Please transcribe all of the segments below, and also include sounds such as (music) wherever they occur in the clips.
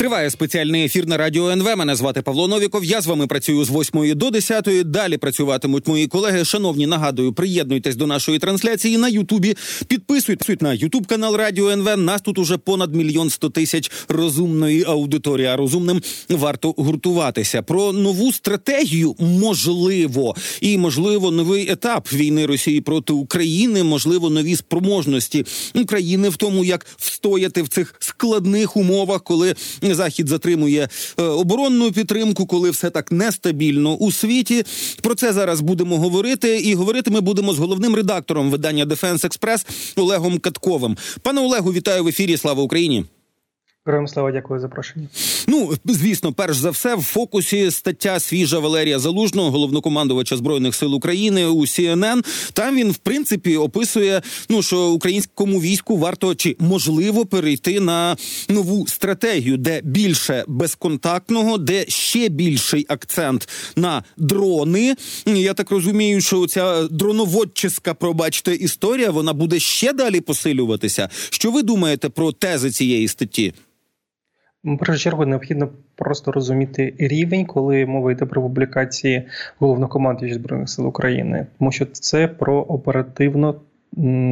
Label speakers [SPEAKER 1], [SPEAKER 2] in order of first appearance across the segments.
[SPEAKER 1] Триває спеціальний ефір на радіо НВ. Мене звати Павло Новіков. Я з вами працюю з 8 до 10. Далі працюватимуть мої колеги. Шановні, нагадую, приєднуйтесь до нашої трансляції на Ютубі. Підписуйтесь на Ютуб канал Радіо НВ. Нас тут уже понад мільйон сто тисяч розумної аудиторії. А розумним варто гуртуватися. Про нову стратегію можливо і можливо новий етап війни Росії проти України. Можливо, нові спроможності України в тому, як встояти в цих складних умовах, коли захід затримує е, оборонну підтримку, коли все так нестабільно у світі. Про це зараз будемо говорити. І говорити ми будемо з головним редактором видання Defense Express Олегом Катковим. Пане Олегу, вітаю в ефірі. Слава Україні.
[SPEAKER 2] Героям слава, дякую за запрошення.
[SPEAKER 1] Ну звісно, перш за все, в фокусі стаття свіжа Валерія Залужного, головнокомандувача збройних сил України у CNN. Там він в принципі описує, ну що українському війську варто чи можливо перейти на нову стратегію, де більше безконтактного, де ще більший акцент на дрони. Я так розумію, що ця дроноводчиська, пробачте, історія вона буде ще далі посилюватися. Що ви думаєте про тези цієї статті?
[SPEAKER 2] В першу чергу необхідно просто розуміти рівень, коли мова йде про публікації головнокомандуючого збройних сил України, тому що це про оперативно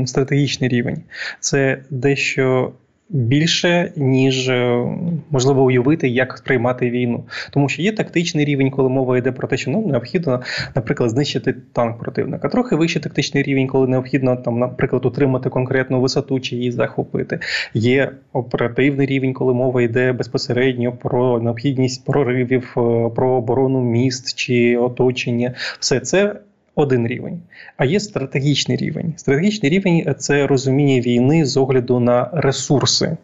[SPEAKER 2] стратегічний рівень, це дещо більше, ніж е, можливо уявити, як сприймати війну. Тому що є тактичний рівень, коли мова йде про те, що ну необхідно, наприклад, знищити танк противника. Трохи вищий тактичний рівень, коли необхідно там, наприклад, утримати конкретну висоту чи її захопити. Є оперативний рівень, коли мова йде безпосередньо про необхідність проривів, е, про оборону міст чи оточення. Все це один рівень, а є стратегічний рівень. Стратегічний рівень це розуміння війни з огляду на ресурси.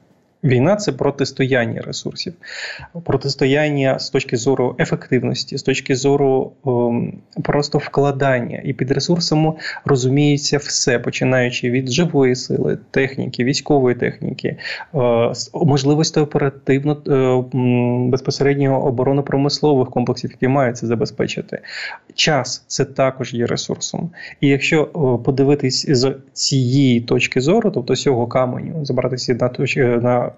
[SPEAKER 2] Війна це протистояння ресурсів, протистояння з точки зору ефективності, з точки зору ем, просто вкладання. І під ресурсами розуміється все, починаючи від живої сили, техніки, військової техніки, е, можливості оперативно е, безпосередньо оборонно-промислових комплексів, які мають це забезпечити. Час це також є ресурсом. І якщо е, подивитись з цієї точки зору, тобто з цього каменю, забратися на точку на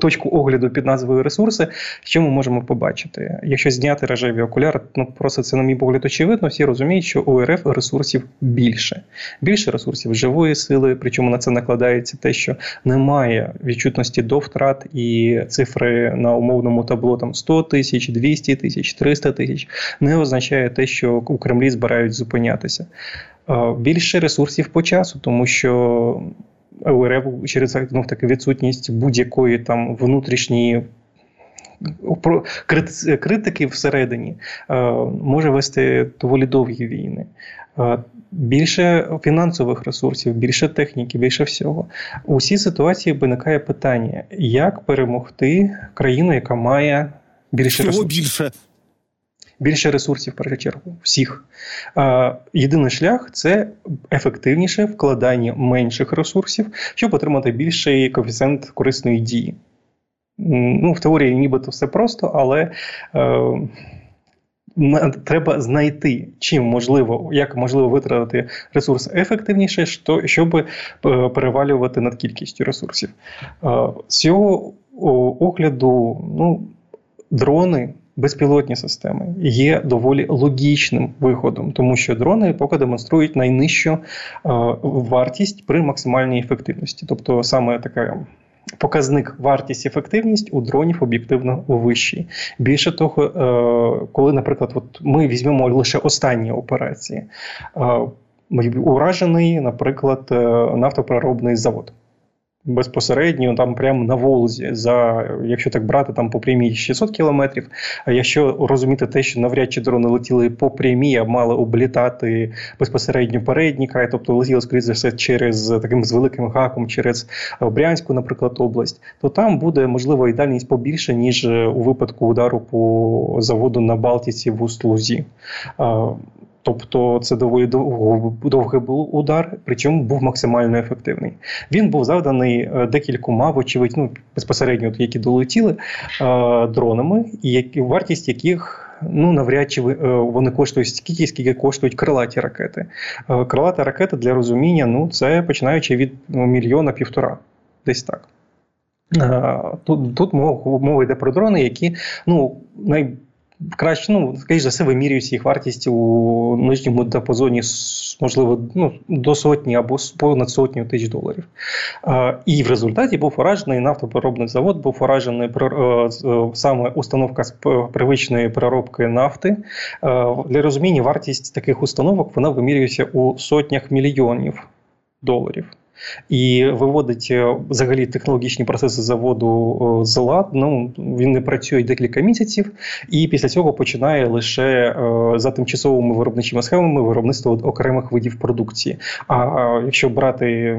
[SPEAKER 2] точку огляду під назвою ресурси, що ми можемо побачити? Якщо зняти рожеві окуляри, ну просто це, на мій погляд, очевидно, всі розуміють, що у РФ ресурсів більше. Більше ресурсів живої сили, причому на це накладається те, що немає відчутності до втрат і цифри на умовному табло там 100 тисяч, 200 тисяч, 300 тисяч, не означає те, що у Кремлі збирають зупинятися. Більше ресурсів по часу, тому що УРФ через ну, таки відсутність будь-якої там внутрішньої. Критики всередині е, може вести доволі довгі війни. Е, більше фінансових ресурсів, більше техніки, більше всього. У цій ситуації виникає питання, як перемогти країну, яка має більше
[SPEAKER 1] Всього
[SPEAKER 2] ресурсів.
[SPEAKER 1] більше
[SPEAKER 2] більше ресурсів в першу чергу всіх. Єдиний шлях це ефективніше вкладання менших ресурсів, щоб отримати більший коефіцієнт корисної дії. Ну, В теорії нібито все просто, але. Е, Треба знайти, чим можливо, як можливо витратити ресурс ефективніше, щоб е, перевалювати над кількістю ресурсів. Е, з цього огляду, ну, дрони безпілотні системи є доволі логічним виходом, тому що дрони поки демонструють найнижчу е, вартість при максимальній ефективності, тобто саме така. Показник вартість ефективність у дронів об'єктивно вищий. Більше того, е, коли, наприклад, от ми візьмемо лише останні операції, е, уражений, наприклад, нафтопереробний завод безпосередньо там прямо на Волзі, за якщо так брати там по прямій 600 кілометрів. А якщо розуміти те, що навряд чи дрони летіли по прямій, а мали облітати безпосередньо передній край, тобто летіли скоріше за все через таким з великим гаком, через Брянську, наприклад, область, то там буде можливо і дальність побільше ніж у випадку удару по заводу на Балтіці в Устлузі. Тобто це доволі довгий був удар, причому був максимально ефективний. Він був завданий е, декількома, вочевидь, ну безпосередньо, які долетіли е, дронами, і вартість яких. Ну, навряд чи е, вони коштують стільки, скільки коштують крилаті ракети. Крилата ракета для розуміння, ну це починаючи від ну, мільйона півтора, десь так. Тут тут мова, йде про дрони, які ну най, краще, ну, скоріш за все, вимірюють їх вартість у нижньому діапазоні, можливо, ну, до сотні або понад сотню тисяч доларів. І в результаті був уражений нафтопереробний завод, був уражений е, саме установка з привичної переробки нафти. Для розуміння, вартість таких установок вона вимірюється у сотнях мільйонів доларів і виводить е, взагалі технологічні процеси заводу е, з лад. Ну він не працює декілька місяців, і після цього починає лише е, за тимчасовими виробничими схемами виробництво окремих видів продукції. А якщо брати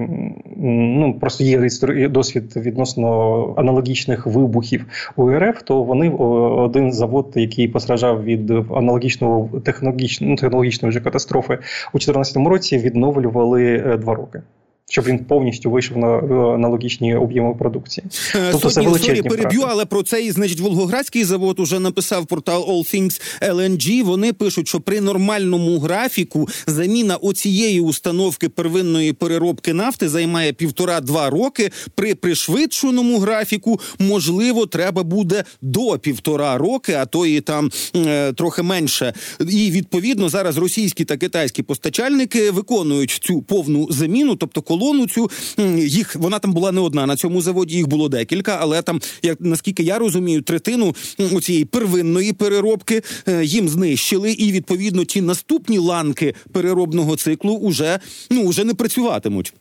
[SPEAKER 2] ну просто є досвід відносно аналогічних вибухів у РФ, то вони один завод, який постраждав від аналогічного технологічного ну, технологічної вже катастрофи у 2014 році, відновлювали два роки щоб він повністю вийшов на аналогічні об'єми продукції.
[SPEAKER 1] Е, тобто це величезні переб'ю, але про цей значить Волгоградський завод уже написав портал All Things LNG. Вони пишуть, що при нормальному графіку заміна оцієї установки первинної переробки нафти займає півтора-два роки. При пришвидшеному графіку можливо треба буде до півтора роки, а то і там е, трохи менше. І відповідно зараз російські та китайські постачальники виконують цю повну заміну, тобто колону цю їх вона там була не одна на цьому заводі. Їх було декілька, але там, як наскільки я розумію, третину цієї первинної переробки е, їм знищили, і відповідно ті наступні ланки переробного циклу уже ну уже не працюватимуть.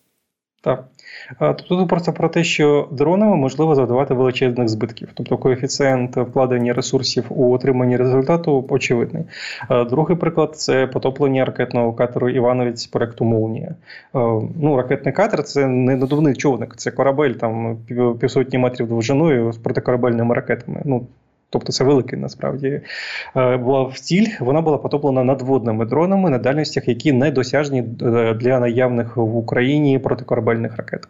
[SPEAKER 2] Так. Тобто тут просто про те, що дронами можливо завдавати величезних збитків, тобто коефіцієнт вкладення ресурсів у отриманні результату очевидний. Другий приклад це потоплення ракетного катеру Івановець проекту Молнія. Ну, Ракетний катер це не надувний човник, це корабель там півсотні метрів довжиною з протикорабельними ракетами. Ну, Тобто це великий насправді е, була в ціль. Вона була потоплена надводними дронами на дальностях, які не досяжні е, для наявних в Україні протикорабельних ракет.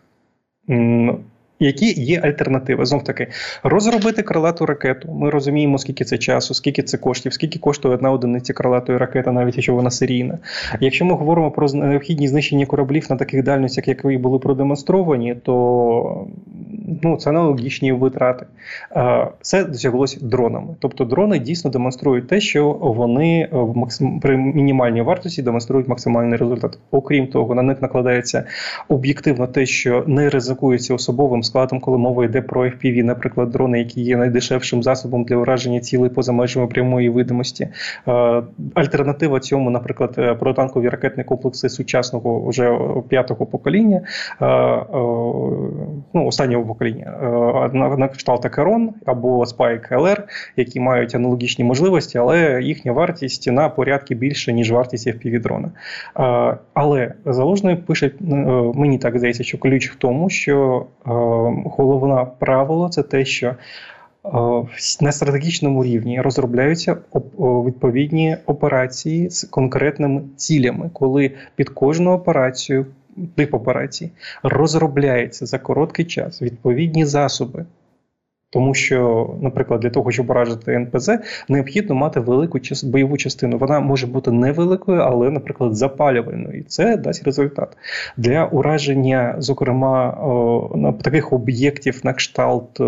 [SPEAKER 2] Які є альтернативи? Знов таки, розробити крилату ракету. Ми розуміємо, скільки це часу, скільки це коштів, скільки коштує одна одиниця крилатої ракети, навіть якщо вона серійна. Якщо ми говоримо про необхідність знищення кораблів на таких дальностях, які були продемонстровані, то ну, це аналогічні витрати. Це досяглося дронами. Тобто дрони дійсно демонструють те, що вони в максим... при мінімальній вартості демонструють максимальний результат. Окрім того, на них накладається об'єктивно те, що не ризикується особовим складом, коли мова йде про FPV, наприклад, дрони, які є найдешевшим засобом для ураження цілей поза межами прямої видимості. Альтернатива цьому, наприклад, е, протанкові ракетні комплекси сучасного вже п'ятого покоління, ну останнього покоління е, на, на кшталт Акерон або Spike LR, які мають аналогічні можливості, але їхня вартість на порядки більше, ніж вартість fpv дрона. Е, але залужний пише е, мені так здається, що ключ в тому, що головне правило це те, що на стратегічному рівні розробляються відповідні операції з конкретними цілями, коли під кожну операцію тип операцій розробляється за короткий час відповідні засоби тому що, наприклад, для того, щоб уражити НПЗ, необхідно мати велику бойову частину. Вона може бути невеликою, але, наприклад, запалювальною. І це дасть результат для ураження, зокрема, таких об'єктів на кшталт,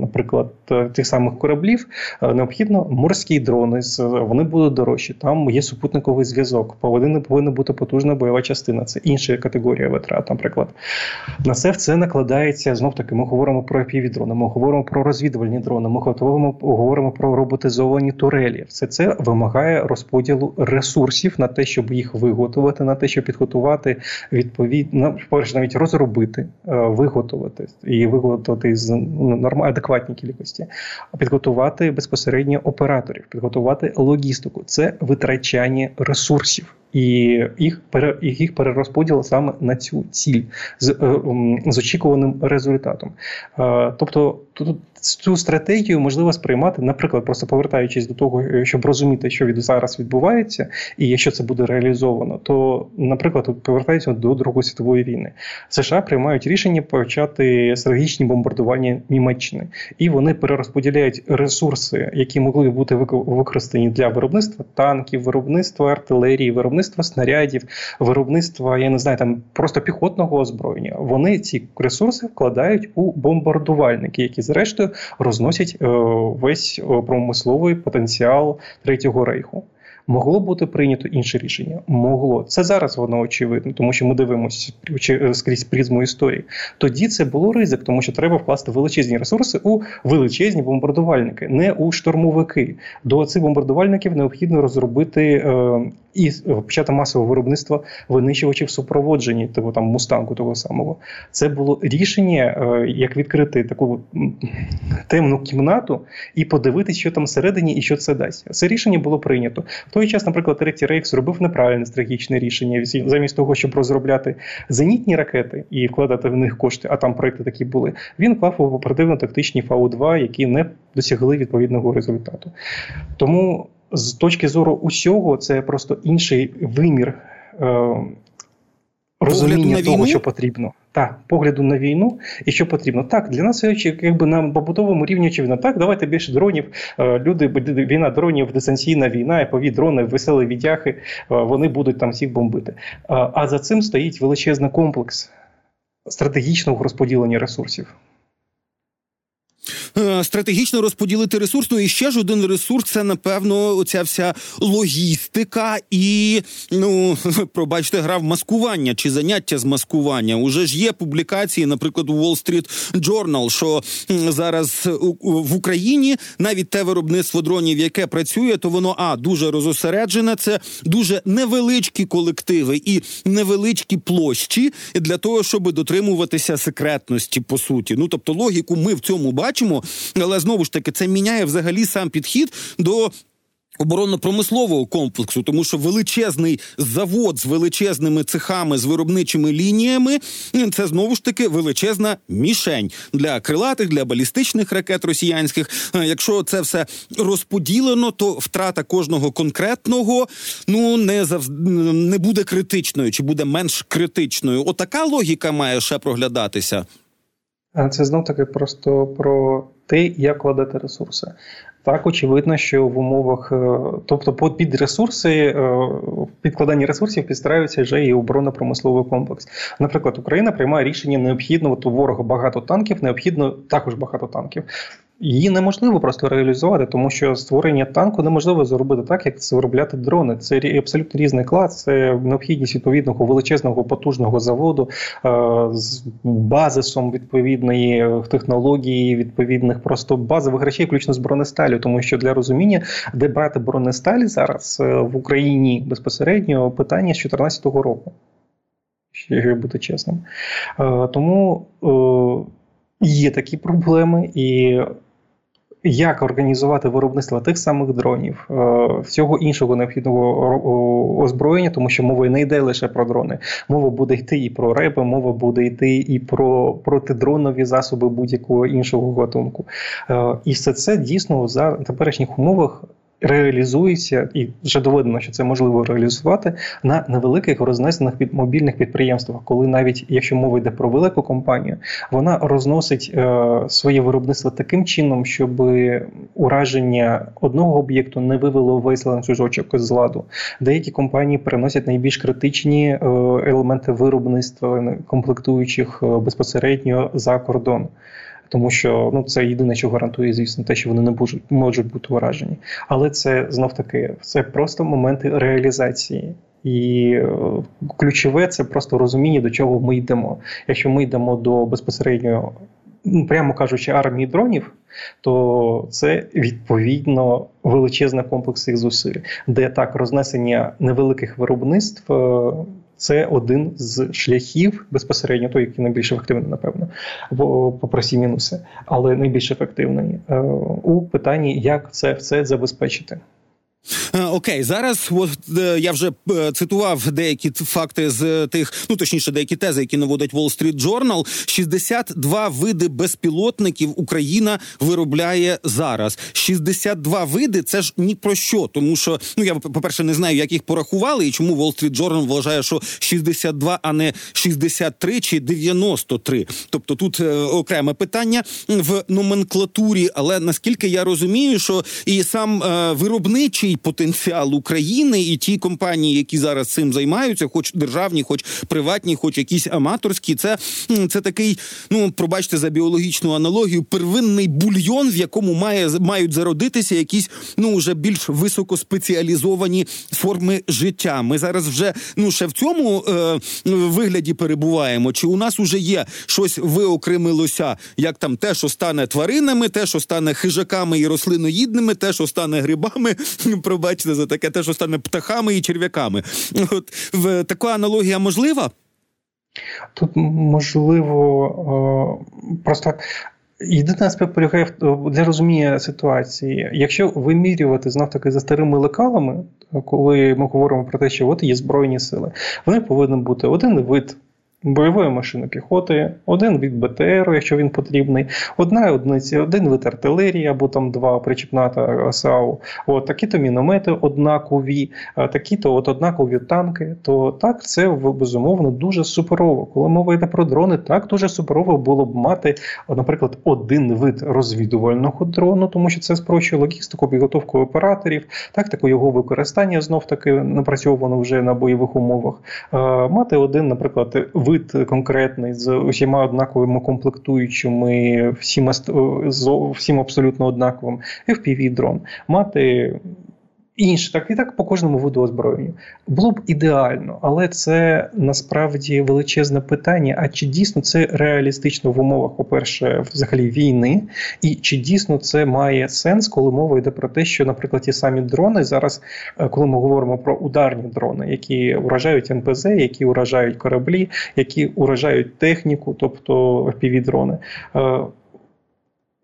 [SPEAKER 2] наприклад, тих самих кораблів. Необхідно морські дрони. Вони будуть дорожчі. Там є супутниковий зв'язок. Повинна повинна бути потужна бойова частина. Це інша категорія витрат. Наприклад, на це все накладається знов таки. Ми говоримо про півдрони, Ми говоримо про про розвідувальні дрони, ми готовимо говоримо про роботизовані турелі. Все це вимагає розподілу ресурсів на те, щоб їх виготовити, на те, щоб підготувати відповідно перш навіть розробити, е, виготовити і виготовити з ну, норм адекватній кількості, підготувати безпосередньо операторів, підготувати логістику. Це витрачання ресурсів і їх їх перерозподіл саме на цю ціль з е, з очікуваним результатом. Е, тобто тут цю стратегію можливо сприймати, наприклад, просто повертаючись до того, е, щоб розуміти, що від зараз відбувається, і якщо це буде реалізовано, то, наприклад, повертаючись до Другої світової війни, США приймають рішення почати стратегічні бомбардування Німеччини, і вони перерозподіляють ресурси, які могли бути використані для виробництва танків, виробництва артилерії, виробництва снарядів, виробництва, я не знаю, там просто піхотного озброєння. Вони ці ресурси вкладають у бомбардувальники, які зрештою розносять е, весь промисловий потенціал третього рейху. Могло бути прийнято інше рішення? Могло. Це зараз воно очевидно, тому що ми дивимося скрізь призму історії. Тоді це було ризик, тому що треба вкласти величезні ресурси у величезні бомбардувальники, не у штурмовики. До цих бомбардувальників необхідно розробити е, і почати масове виробництво винищувачів супроводжені, того там мустанку того самого. Це було рішення, е, як відкрити таку темну кімнату і подивитися, що там всередині і що це дасть. Це рішення було прийнято. Той час, наприклад, Третій Рейх зробив неправильне стратегічне рішення. Замість того, щоб розробляти зенітні ракети і вкладати в них кошти, а там проекти такі були. Він вклав у оперативно-тактичні Фау-2, які не досягли відповідного результату. Тому з точки зору усього, це просто інший вимір. Е, Розуміння того, що потрібно, так, погляду на війну і що потрібно. Так, для нас якби на побутовому рівні очевидно. Так, давайте більше дронів. Е, люди, війна дронів, дистанційна війна, пові дрони, веселі віддяхи, е, вони будуть там всіх бомбити. А за цим стоїть величезний комплекс стратегічного розподілення ресурсів.
[SPEAKER 1] Е, стратегічно розподілити ресурс. Ну і ще ж один ресурс це напевно оця вся логістика і ну (laughs) пробачте, гра в маскування чи заняття з маскування. Уже ж є публікації, наприклад, у Wall Street Journal, що зараз в Україні навіть те виробництво дронів, яке працює, то воно а дуже розосереджене. Це дуже невеличкі колективи і невеличкі площі для того, щоб дотримуватися секретності по суті. Ну тобто логіку ми в цьому бачимо але знову ж таки це міняє взагалі сам підхід до. Оборонно-промислового комплексу, тому що величезний завод з величезними цехами, з виробничими лініями це знову ж таки величезна мішень для крилатих, для балістичних ракет росіянських. Якщо це все розподілено, то втрата кожного конкретного ну не завжди не буде критичною, чи буде менш критичною. Отака логіка має ще проглядатися.
[SPEAKER 2] Це знов таки просто про те, як кладати ресурси. Так, очевидно, що в умовах, е, тобто під ресурси, е, підкладання ресурсів підстраюється вже і оборонно-промисловий комплекс. Наприклад, Україна приймає рішення необхідно, от у ворога багато танків, необхідно також багато танків. Її неможливо просто реалізувати, тому що створення танку неможливо зробити так, як це виробляти дрони. Це абсолютно різний клас, це необхідність відповідного величезного потужного заводу е, з базисом відповідної технології, відповідних просто базових речей, включно з бронесталю. Тому що для розуміння, де брати бронесталі зараз е, в Україні безпосередньо питання з 2014 року, якщо бути чесним. Е, тому є такі проблеми і як організувати виробництво тих самих дронів, е, всього іншого необхідного озброєння, тому що мова не йде лише про дрони. Мова буде йти і про реби, мова буде йти і про протидронові засоби будь-якого іншого гатунку. Е, і все це дійсно за теперішніх умовах реалізується, і вже доведено, що це можливо реалізувати на невеликих рознесених від мобільних підприємствах, коли навіть якщо мова йде про велику компанію, вона розносить е, своє виробництво таким чином, щоб ураження одного об'єкту не вивело весь ланцюжочок з ладу. Деякі компанії переносять найбільш критичні е, елементи виробництва комплектуючих е, безпосередньо за кордон тому що ну це єдине, що гарантує, звісно, те, що вони не можуть можуть бути вражені. Але це знов таки це просто моменти реалізації. І е, ключове це просто розуміння, до чого ми йдемо. Якщо ми йдемо до безпосередньо, ну, прямо кажучи, армії дронів, то це відповідно величезний комплекс їх зусиль, де так рознесення невеликих виробництв е, це один з шляхів безпосередньо той, який найбільш ефективний, напевно, попри всі мінуси, але найбільш ефективний е, у питанні, як це все забезпечити.
[SPEAKER 1] Е, окей, зараз от, е, я вже е, цитував деякі факти з тих, ну точніше, деякі тези, які наводить Wall Street Journal. 62 види безпілотників Україна виробляє зараз. 62 види це ж ні про що, тому що ну я по перше не знаю, як їх порахували, і чому Wall Street Journal вважає, що 62, а не 63 чи 93. Тобто тут е, окреме питання в номенклатурі, але наскільки я розумію, що і сам е, виробничий великий потенціал України, і ті компанії, які зараз цим займаються, хоч державні, хоч приватні, хоч якісь аматорські, це це такий, ну пробачте за біологічну аналогію, первинний бульйон, в якому має мають зародитися якісь ну вже більш високоспеціалізовані форми життя. Ми зараз вже ну ще в цьому е, вигляді перебуваємо. Чи у нас уже є щось виокремилося, як там те, що стане тваринами, те, що стане хижаками і рослиноїдними, те, що стане грибами, пробачте за таке, те, що стане птахами і черв'яками. От в така аналогія можлива?
[SPEAKER 2] Тут можливо просто. Єдиний аспект полягає для розуміння ситуації. Якщо вимірювати знов таки за старими лекалами, коли ми говоримо про те, що от є збройні сили, вони повинні бути один вид бойової машини піхоти, один від БТР, якщо він потрібний, одна одиниця, один вид артилерії або там два причіпната САУ, от такі-то міномети однакові, такі-то от однакові танки. То так це безумовно дуже суперово. Коли мова йде про дрони, так дуже суперово було б мати, наприклад, один вид розвідувального дрону, тому що це спрощує логістику, підготовку операторів, тактику його використання знов таки напрацьовано вже на бойових умовах. Мати один, наприклад, вид конкретний з усіма однаковими комплектуючими, всім всім абсолютно однаковим, fpv дрон. Мати інше, так і так по кожному виду озброєння. Було б ідеально, але це насправді величезне питання. А чи дійсно це реалістично в умовах, по-перше, взагалі війни, і чи дійсно це має сенс, коли мова йде про те, що, наприклад, ті самі дрони зараз, е, коли ми говоримо про ударні дрони, які уражають НПЗ, які уражають кораблі, які уражають техніку, тобто fpv дрони е,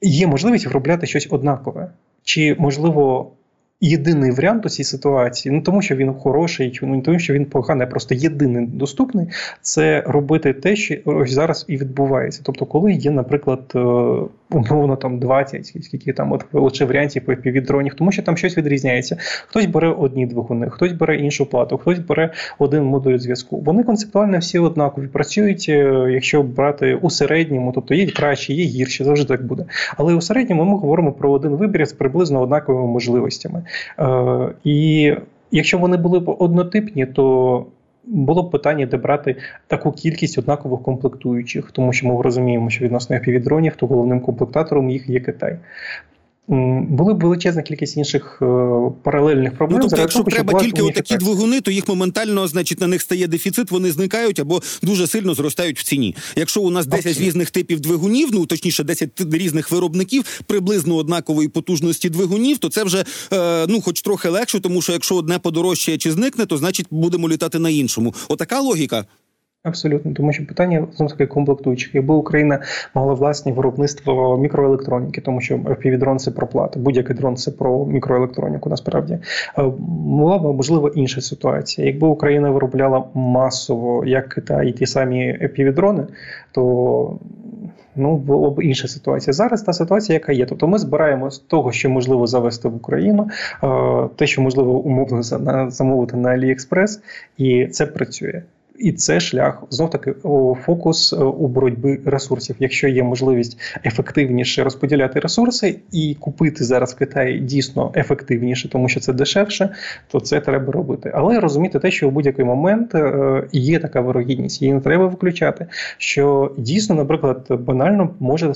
[SPEAKER 2] є можливість виробляти щось однакове. Чи можливо єдиний варіант у цій ситуації, не тому, що він хороший, ну не тому, що він поганий, а просто єдиний доступний це робити те, що ось зараз і відбувається. Тобто, коли є, наприклад, е, умовно там 20, скільки там от лише варіантів від дронів, тому що там щось відрізняється. Хтось бере одні двигуни, хтось бере іншу плату, хтось бере один модуль зв'язку. Вони концептуально всі однакові. Працюють, е, якщо брати у середньому, тобто є краще, є гірші, завжди так буде. Але у середньому ми говоримо про один вибір з приблизно однаковими можливостями. Е, І якщо вони були б однотипні, то було б питання, де брати таку кількість однакових комплектуючих, тому що ми розуміємо, що відносно FPV-дронів, то головним комплектатором їх є Китай. Були б величезна кількість інших е, паралельних проблем.
[SPEAKER 1] Ну, тобто, якщо того, треба тільки отакі двигуни, то їх моментально, значить, на них стає дефіцит, вони зникають або дуже сильно зростають в ціні. Якщо у нас 10 Абсолютно. різних типів двигунів, ну точніше, 10 різних виробників, приблизно однакової потужності двигунів, то це вже е, ну, хоч трохи легше, тому що якщо одне подорожчає чи зникне, то значить будемо літати на іншому. Отака логіка.
[SPEAKER 2] Абсолютно, тому що питання знову таки комплектуючих. Якби Україна мала власне виробництво мікроелектроніки, тому що FPV-дрон – це про плати, будь-який дрон це про мікроелектроніку. Насправді е, була б можливо інша ситуація. Якби Україна виробляла масово, як Китай, ті самі FPV-дрони, то ну була б інша ситуація. Зараз та ситуація, яка є. Тобто ми збираємо з того, що можливо завести в Україну, е, те, що можливо умовно замовити на Аліекспрес, і це працює. І це шлях знов таки фокус е, у боротьбі ресурсів. Якщо є можливість ефективніше розподіляти ресурси і купити зараз в Китаї дійсно ефективніше, тому що це дешевше, то це треба робити. Але розуміти те, що у будь-який момент е, є така вирогідність, її не треба виключати. Що дійсно, наприклад, банально може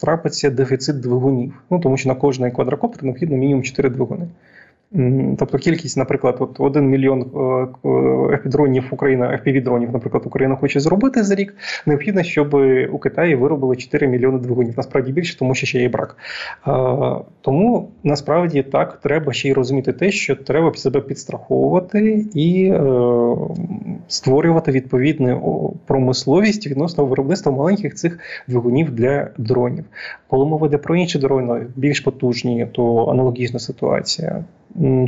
[SPEAKER 2] трапитися дефіцит двигунів. Ну тому що на кожний квадрокоптер необхідно мінімум 4 двигуни. Тобто кількість, наприклад, от 1 мільйон FPV-дронів е, Україна, FPV-дронів, наприклад, Україна хоче зробити за рік. Необхідно, щоб у Китаї виробили 4 мільйони двигунів. Насправді більше, тому що ще є брак. Тому насправді так треба ще й розуміти те, що треба себе підстраховувати і е, створювати відповідну промисловість відносно виробництва маленьких цих двигунів для дронів. Коли мова йде про інші дрони, більш потужні, то аналогічна ситуація.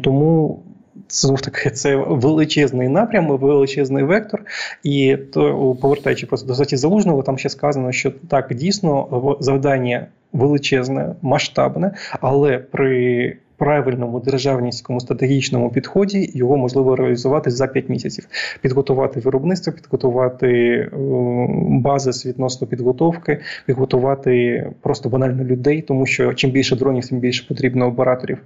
[SPEAKER 2] Тому знов таки (laughs) це величезний напрям, величезний вектор. І то повертаючи просто до статті залужного, там ще сказано, що так дійсно завдання величезне, масштабне, але при Правильному державницькому стратегічному підході його можливо реалізувати за 5 місяців, підготувати виробництво, підготувати базис відносно підготовки, підготувати просто банально людей, тому що чим більше дронів, тим більше потрібно операторів.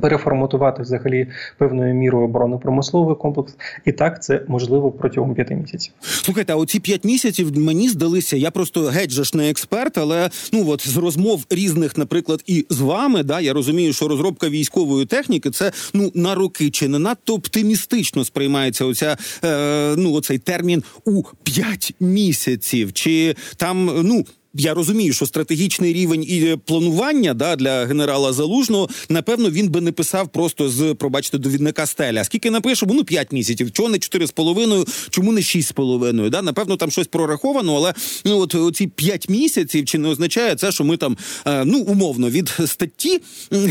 [SPEAKER 2] Переформатувати взагалі певною мірою оборонно-промисловий комплекс, і так це можливо протягом п'яти місяців.
[SPEAKER 1] Слухайте, а оці п'ять місяців мені здалися. Я просто геть же ж не експерт, але ну от з розмов різних, наприклад, і з вами, да я розумію, що розробка військової техніки це ну на роки чи не надто оптимістично сприймається. Оця е, ну оцей термін у п'ять місяців, чи там ну. Я розумію, що стратегічний рівень і планування да для генерала залужного напевно він би не писав просто з пробачте довідника стеля. Скільки напишемо? Ну 5 місяців. Чого не 4,5, Чому не 6,5? Да, напевно, там щось прораховано, але ну от оці 5 місяців чи не означає це, що ми там е, ну умовно від статті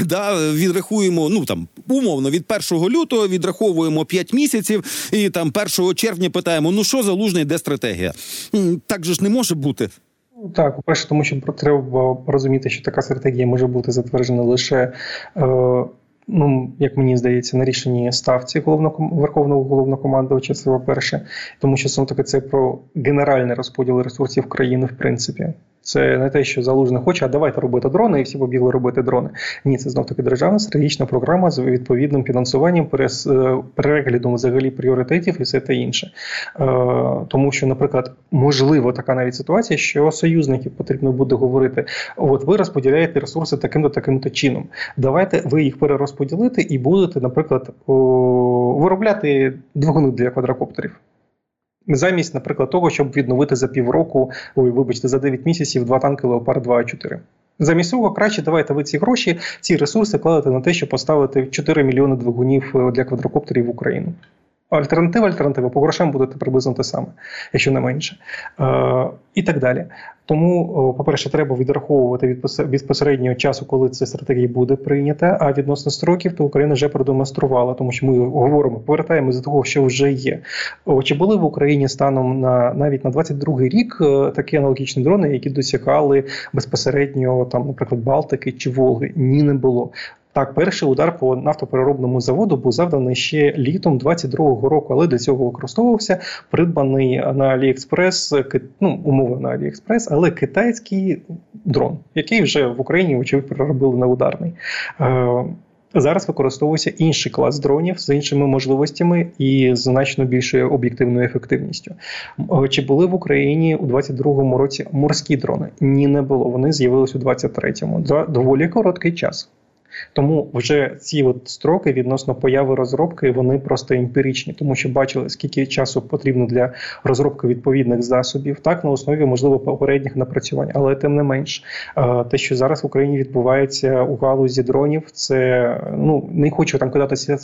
[SPEAKER 1] да відрахуємо. Ну там умовно від 1 лютого відраховуємо 5 місяців, і там 1 червня питаємо: ну що залужний, де стратегія? Так же ж не може бути.
[SPEAKER 2] Так, по перше, тому що треба розуміти, що така стратегія може бути затверджена лише. Е, Ну, як мені здається, на рішенні ставці головного верховного головнокомандувача, це по-перше, тому що саме таки це про генеральний розподіл ресурсів країни, в принципі. Це не те, що залужний хоче, а давайте робити дрони, і всі побігли робити дрони. Ні, це знов таки державна стратегічна програма з відповідним фінансуванням, е, переглядом взагалі пріоритетів і все те інше. Е, тому що, наприклад, можливо така навіть ситуація, що союзників потрібно буде говорити: от ви розподіляєте ресурси таким-то таким-то чином. Давайте ви їх перерозподілите і будете, наприклад, виробляти двигуни для квадрокоптерів. Замість, наприклад, того, щоб відновити за півроку, ой, вибачте, за 9 місяців два танки Леопард 2 а 4 Замість цього краще давайте ви ці гроші, ці ресурси кладете на те, щоб поставити 4 мільйони двигунів е, для квадрокоптерів в Україну. Альтернатива, альтернатива по грошам буде приблизно те саме, якщо не менше. Е, І так далі. Тому, по-перше, треба відраховувати від безпосереднього часу, коли ця стратегія буде прийнята. А відносно строків, то Україна вже продемонструвала, тому що ми говоримо, повертаємося до того, що вже є. Чи були в Україні станом на навіть на 22-й рік е, такі аналогічні дрони, які досягали безпосередньо там, наприклад, Балтики чи Волги? Ні, не було. Так, перший удар по нафтопереробному заводу був завданий ще літом 22-го року, але до цього використовувався придбаний на Аліекспрес, ну, умови на Аліекспрес, але китайський дрон, який вже в Україні очевидно переробили на ударний. Е, зараз використовується інший клас дронів з іншими можливостями і значно більшою об'єктивною ефективністю. Е, чи були в Україні у 22-му році морські дрони? Ні, не було. Вони з'явились у 23-му. Доволі короткий час. Тому вже ці от строки відносно появи розробки вони просто емпіричні, тому що бачили, скільки часу потрібно для розробки відповідних засобів, так на основі можливо попередніх напрацювань, але тим не менш, е, те, що зараз в Україні відбувається у галузі дронів, це ну не хочу там кидатися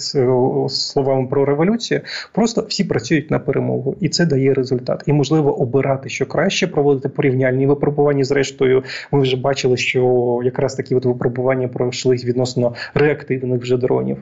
[SPEAKER 2] словами про революцію. Просто всі працюють на перемогу, і це дає результат. І можливо обирати, що краще проводити порівняльні випробування. Зрештою, ми вже бачили, що якраз такі от випробування пройшли відносно відносно реактивних вже дронів.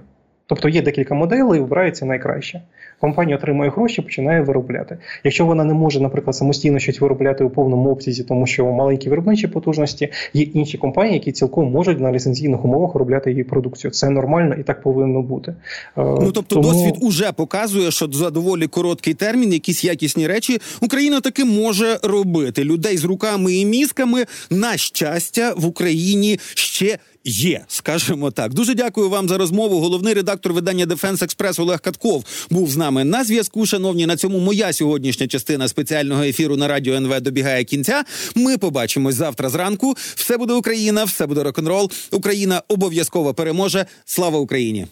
[SPEAKER 2] Тобто є декілька моделей, вибирається найкраще. Компанія отримує гроші, починає виробляти. Якщо вона не може, наприклад, самостійно щось виробляти у повному обсязі, тому що маленькі виробничі потужності, є інші компанії, які цілком можуть на ліцензійних умовах виробляти її продукцію. Це нормально і так повинно бути. Е,
[SPEAKER 1] ну тобто, тому... досвід уже показує, що за доволі короткий термін, якісь якісні речі Україна таки може робити. Людей з руками і мізками на щастя в Україні ще є, скажімо так. Дуже дякую вам за розмову. Головний редактор видання Defense Express Олег Катков був з нами на зв'язку. Шановні, на цьому моя сьогоднішня частина спеціального ефіру на радіо НВ добігає кінця. Ми побачимось завтра зранку. Все буде Україна, все буде рок-н-рол Україна обов'язково переможе. Слава Україні!